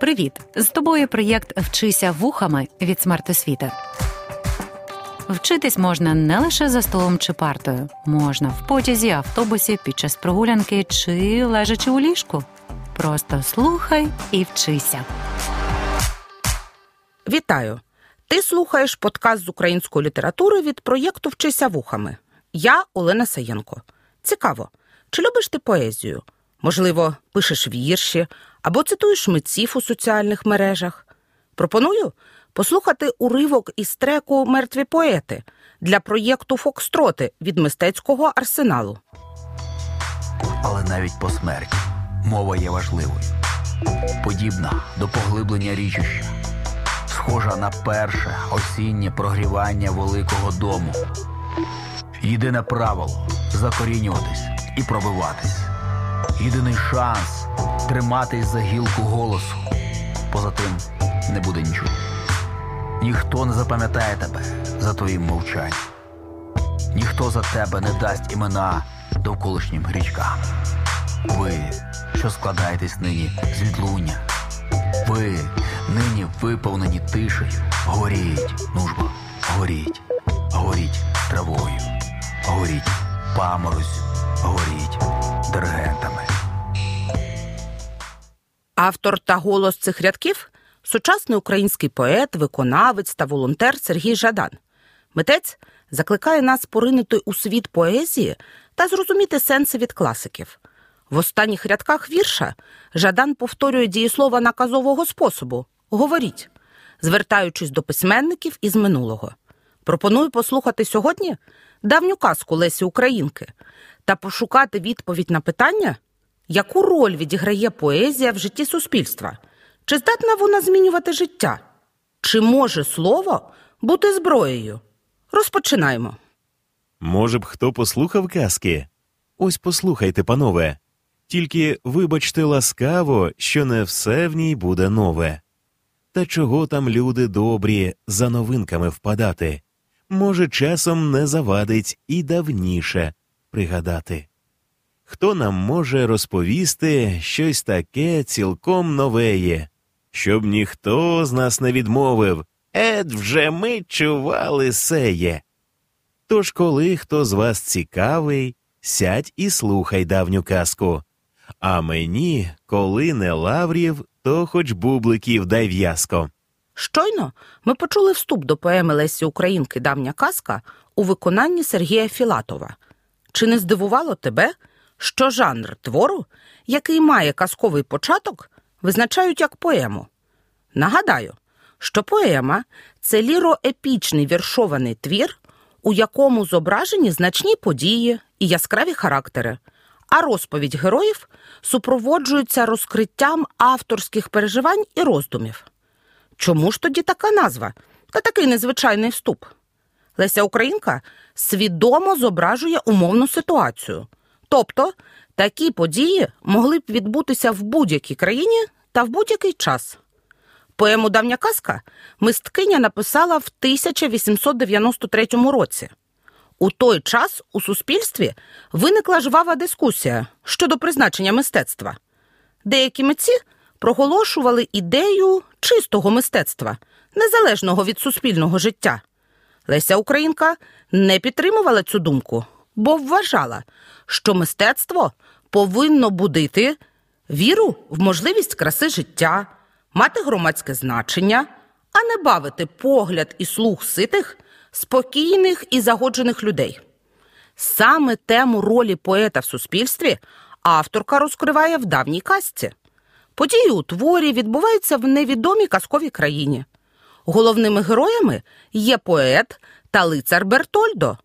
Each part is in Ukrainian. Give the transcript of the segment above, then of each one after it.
Привіт! З тобою проєкт Вчися вухами від смертосвіти. Вчитись можна не лише за столом чи партою, можна в потязі, автобусі, під час прогулянки чи лежачи у ліжку. Просто слухай і вчися. Вітаю! Ти слухаєш подкаст з української літератури від проєкту Вчися вухами. Я Олена Саєнко. Цікаво, чи любиш ти поезію? Можливо, пишеш вірші або цитуєш митців у соціальних мережах. Пропоную послухати уривок із треку Мертві поети для проєкту Фокстроти від мистецького арсеналу. Але навіть по смерті мова є важливою, подібна до поглиблення річища, схожа на перше осіннє прогрівання великого дому. Єдине правило закорінюватись і пробиватись. Єдиний шанс триматись за гілку голосу. Поза тим не буде нічого. Ніхто не запам'ятає тебе за твоїм мовчанням. Ніхто за тебе не дасть імена довколишнім річкам. Ви, що складаєтесь нині з відлуння. Ви, нині виповнені тишею. Горіть, нужбо, горіть, горіть травою, горіть паморозю, горіть диригентами. Автор та голос цих рядків сучасний український поет, виконавець та волонтер Сергій Жадан. Митець закликає нас поринути у світ поезії та зрозуміти сенси від класиків. В останніх рядках вірша Жадан повторює дієслова наказового способу говоріть, звертаючись до письменників із минулого. Пропоную послухати сьогодні давню казку Лесі Українки та пошукати відповідь на питання, яку роль відіграє поезія в житті суспільства? Чи здатна вона змінювати життя? Чи може слово бути зброєю? Розпочинаємо. Може б, хто послухав казки? Ось послухайте, панове. Тільки вибачте ласкаво, що не все в ній буде нове. Та чого там люди добрі за новинками впадати? Може, часом не завадить і давніше пригадати. Хто нам може розповісти щось таке цілком новеє, щоб ніхто з нас не відмовив Ед вже ми чували сеє. Тож, коли хто з вас цікавий, сядь і слухай давню казку. А мені, коли не лаврів, то хоч бубликів дай в'язко. Щойно ми почули вступ до поеми Лесі Українки Давня казка у виконанні Сергія Філатова. Чи не здивувало тебе, що жанр твору, який має казковий початок, визначають як поему? Нагадаю, що поема це ліроепічний віршований твір, у якому зображені значні події і яскраві характери, а розповідь героїв супроводжується розкриттям авторських переживань і роздумів. Чому ж тоді така назва та такий незвичайний вступ? Леся Українка свідомо зображує умовну ситуацію. Тобто такі події могли б відбутися в будь-якій країні та в будь-який час. Поему Давня казка мисткиня написала в 1893 році. У той час у суспільстві виникла жвава дискусія щодо призначення мистецтва. Деякі митці проголошували ідею чистого мистецтва, незалежного від суспільного життя. Леся Українка не підтримувала цю думку, бо вважала, що мистецтво повинно будити віру в можливість краси життя, мати громадське значення, а не бавити погляд і слух ситих, спокійних і загоджених людей. Саме тему ролі поета в суспільстві авторка розкриває в давній казці. Події у творі відбуваються в невідомій казковій країні. Головними героями є поет та лицар Бертольдо.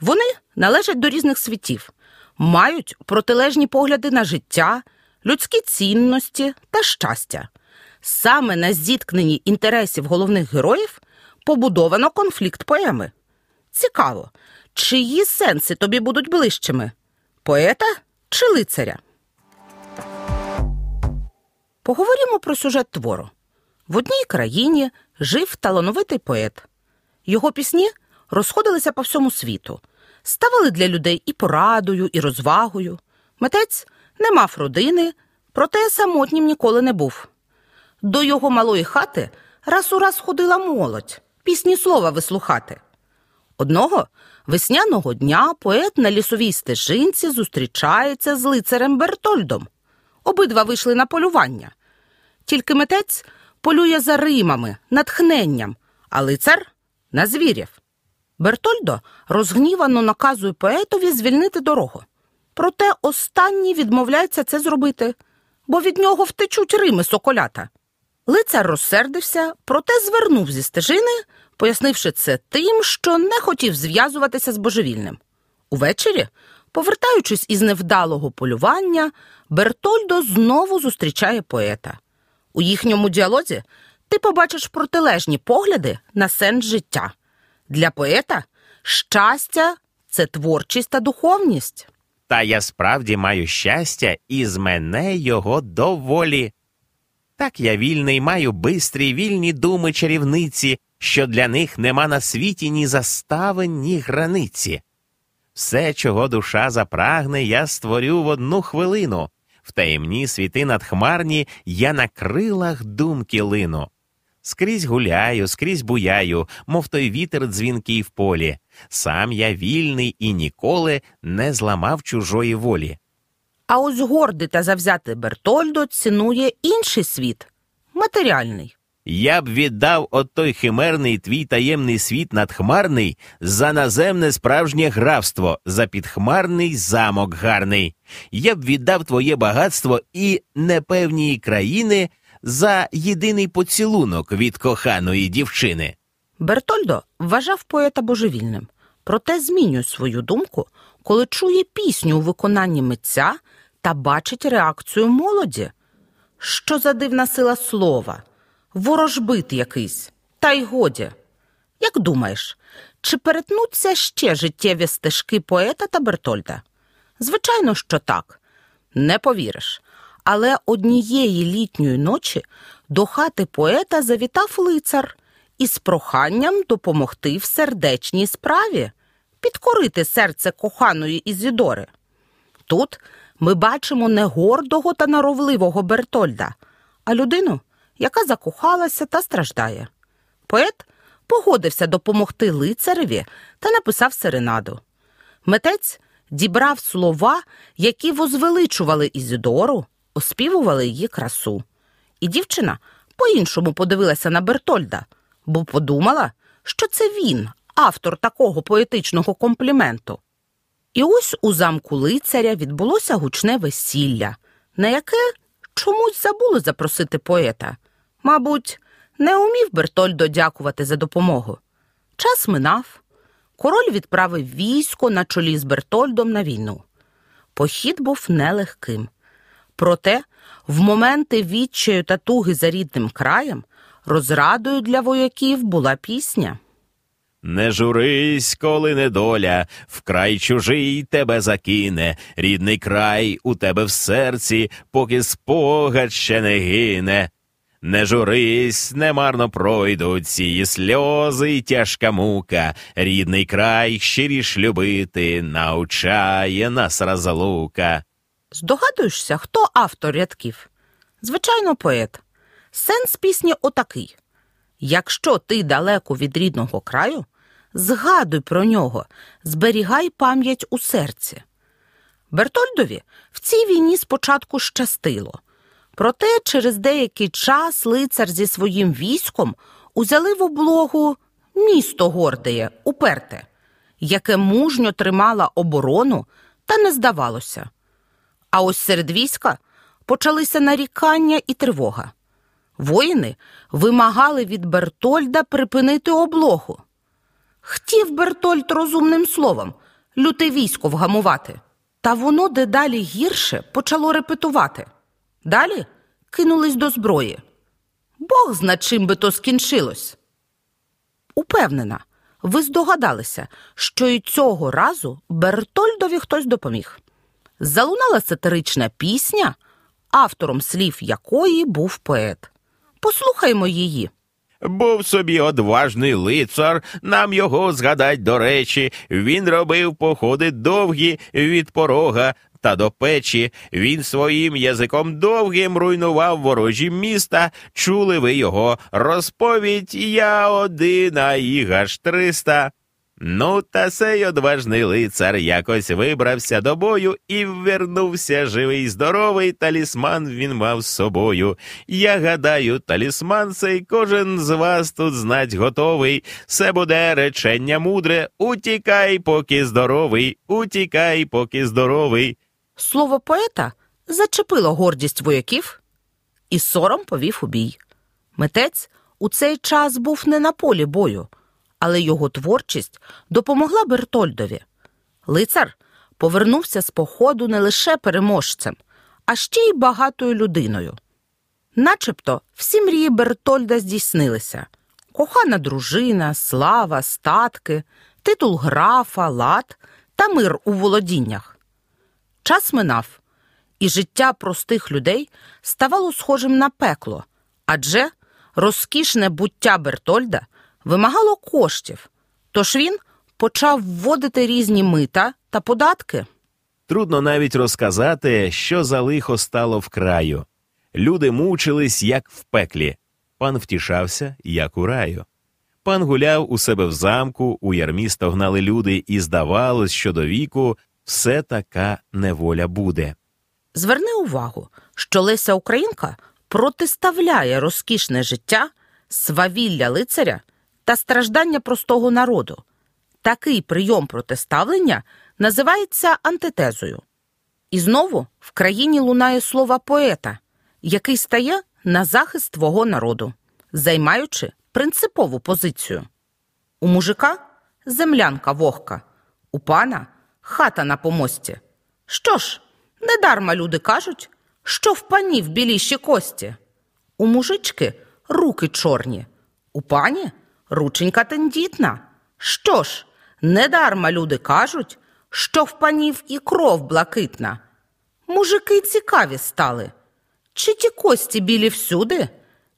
Вони належать до різних світів, мають протилежні погляди на життя, людські цінності та щастя. Саме на зіткненні інтересів головних героїв побудовано конфлікт поеми. Цікаво, чиї сенси тобі будуть ближчими поета чи лицаря? Поговоримо про сюжет твору. В одній країні жив талановитий поет. Його пісні розходилися по всьому світу, ставали для людей і порадою, і розвагою. Митець не мав родини, проте самотнім ніколи не був. До його малої хати раз у раз ходила молодь, пісні слова вислухати. Одного весняного дня поет на лісовій стежинці зустрічається з лицарем Бертольдом. Обидва вийшли на полювання. Тільки митець полює за римами, натхненням, а лицар на звірів. Бертольдо розгнівано наказує поетові звільнити дорогу. Проте останній відмовляється це зробити, бо від нього втечуть рими соколята. Лицар розсердився, проте звернув зі стежини, пояснивши це тим, що не хотів зв'язуватися з божевільним. Увечері, повертаючись із невдалого полювання, Бертольдо знову зустрічає поета. У їхньому діалозі ти побачиш протилежні погляди на сенс життя. Для поета щастя це творчість та духовність. Та я справді маю щастя, і з мене його доволі. Так я вільний, маю бистрі, вільні думи чарівниці, що для них нема на світі ні застави, ні границі. Все, чого душа запрагне, я створю в одну хвилину. В таємні світи надхмарні я на крилах думки лину. Скрізь гуляю, скрізь буяю, мов той вітер дзвінкий в полі. Сам я вільний і ніколи не зламав чужої волі. А ось гордий та завзятий Бертольдо цінує інший світ матеріальний. Я б віддав от той химерний твій таємний світ надхмарний за наземне справжнє графство, за підхмарний замок гарний. Я б віддав твоє багатство і непевнії країни за єдиний поцілунок від коханої дівчини. Бертольдо вважав поета божевільним, проте змінює свою думку, коли чує пісню у виконанні митця та бачить реакцію молоді. Що за дивна сила слова, ворожбит якийсь, та й годі. Як думаєш, чи перетнуться ще життєві стежки поета та Бертольда? Звичайно, що так. Не повіриш. Але однієї літньої ночі до хати поета завітав лицар із проханням допомогти в сердечній справі, підкорити серце коханої Ізідори. Тут ми бачимо не гордого та наровливого Бертольда, а людину, яка закохалася та страждає. Поет погодився допомогти лицареві та написав серенаду. Митець дібрав слова, які возвеличували Ізідору, оспівували її красу. І дівчина по-іншому подивилася на Бертольда, бо подумала, що це він, автор такого поетичного компліменту. І ось у замку лицаря відбулося гучне весілля, на яке чомусь забули запросити поета. Мабуть, не умів Бертольдо дякувати за допомогу. Час минав. Король відправив військо на чолі з Бертольдом на війну. Похід був нелегким. Проте, в моменти відчаю та туги за рідним краєм, розрадою для вояків була пісня. Не журись, коли недоля, в край чужий тебе закине, рідний край у тебе в серці, поки спогад ще не гине. Не журись, немарно пройдуть ці сльози й тяжка мука, рідний край щиріш любити, научає нас розлука. Здогадуєшся, хто автор рядків? Звичайно, поет. Сенс пісні отакий: якщо ти далеко від рідного краю, згадуй про нього, зберігай пам'ять у серці. Бертольдові в цій війні спочатку щастило. Проте через деякий час лицар зі своїм військом узяли в облогу місто Гордеє, уперте, яке мужньо тримало оборону та не здавалося. А ось серед війська почалися нарікання і тривога. Воїни вимагали від Бертольда припинити облогу. Хтів Бертольд розумним словом люте військо вгамувати. Та воно дедалі гірше почало репетувати. Далі кинулись до зброї. Бог зна чим би то скінчилось. Упевнена, ви здогадалися, що і цього разу Бертольдові хтось допоміг. Залунала сатирична пісня, автором слів якої був поет. Послухаймо її. Був собі одважний лицар, нам його згадать до речі. Він робив походи довгі від порога та до печі. Він своїм язиком довгим руйнував ворожі міста. Чули ви його розповідь Я один, а їх аж триста. Ну, та сей одважний лицар якось вибрався до бою і вернувся живий, здоровий талісман він мав з собою. Я гадаю, талісман цей кожен з вас тут знать готовий. Все буде речення мудре. Утікай, поки здоровий, утікай, поки здоровий. Слово поета зачепило гордість вояків, і сором повів у бій. Митець у цей час був не на полі бою, але його творчість допомогла Бертольдові. Лицар повернувся з походу не лише переможцем, а ще й багатою людиною. Начебто всі мрії Бертольда здійснилися кохана дружина, слава, статки, титул графа, лад та мир у володіннях. Час минав, і життя простих людей ставало схожим на пекло, адже розкішне буття Бертольда вимагало коштів, тож він почав вводити різні мита та податки. Трудно навіть розказати, що за лихо стало в краю. Люди мучились, як в пеклі. Пан втішався, як у раю. Пан гуляв у себе в замку, у ярмі стогнали люди, і здавалось, що до віку все така неволя буде. Зверни увагу, що Леся Українка протиставляє розкішне життя, свавілля лицаря та страждання простого народу. Такий прийом протиставлення називається антитезою. І знову в країні лунає слово поета, який стає на захист твого народу, займаючи принципову позицію. У мужика землянка вогка, у пана хата на помості. Що ж, недарма люди кажуть, що в панів біліші кості. У мужички руки чорні, у пані рученька тендітна. Що ж, недарма люди кажуть, що в панів і кров блакитна. Мужики цікаві стали. Чи ті кості білі всюди,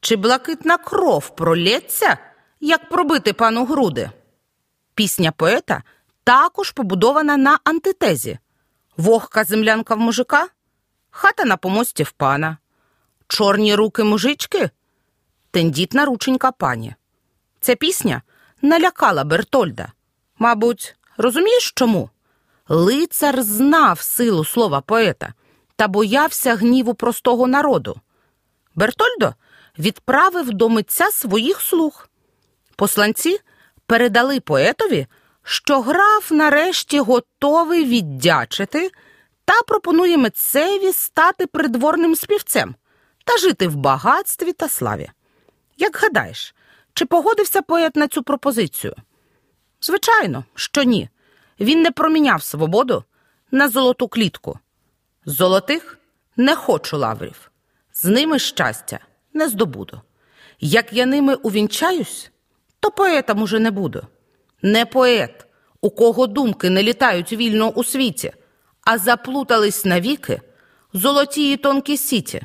чи блакитна кров пролється, як пробити пану груди? Пісня поета також побудована на антитезі. Вогка землянка в мужика, хата на помості в пана, чорні руки мужички, тендітна рученька пані. Ця пісня налякала Бертольда. Мабуть, розумієш чому? Лицар знав силу слова поета та боявся гніву простого народу. Бертольдо відправив до митця своїх слуг. Посланці передали поетові, що граф нарешті готовий віддячити та пропонує митцеві стати придворним співцем та жити в багатстві та славі. Як гадаєш, чи погодився поет на цю пропозицію? Звичайно, що ні. Він не проміняв свободу на золоту клітку. Золотих не хочу лаврів, з ними щастя не здобуду. Як я ними увінчаюсь, то поетом уже не буду. Не поет, у кого думки не літають вільно у світі, а заплутались навіки в золотії тонкі сіті.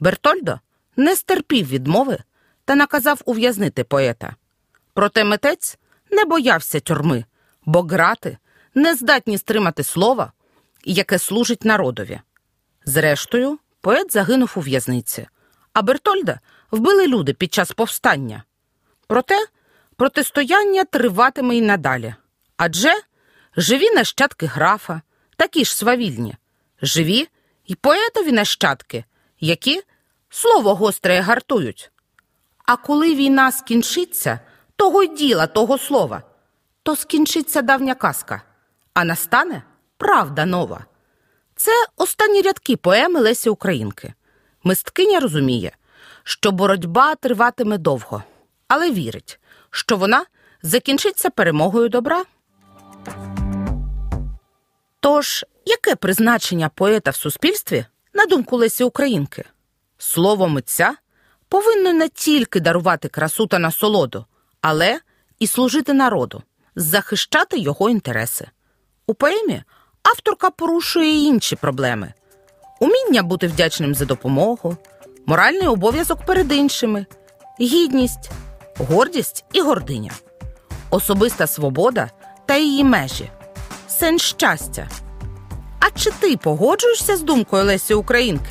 Бертольдо не стерпів відмови та наказав ув'язнити поета. Проте митець не боявся тюрми, бо грати не здатні стримати слова, яке служить народові. Зрештою, поет загинув у в'язниці, а Бертольда вбили люди під час повстання. Проте протистояння триватиме й надалі. Адже живі нащадки графа, такі ж свавільні, живі й поетові нащадки, які слово гостре гартують. А коли війна скінчиться, того й діла, того слова, то скінчиться давня казка, а настане правда нова. Це останні рядки поеми Лесі Українки. Мисткиня розуміє, що боротьба триватиме довго, але вірить, що вона закінчиться перемогою добра. Тож, яке призначення поета в суспільстві, на думку Лесі Українки? Слово митця повинно не тільки дарувати красу та насолоду, але і служити народу, захищати його інтереси. У поемі авторка порушує інші проблеми: уміння бути вдячним за допомогу, моральний обов'язок перед іншими, гідність, гордість і гординя, особиста свобода та її межі, сенс щастя. А чи ти погоджуєшся з думкою Лесі Українки?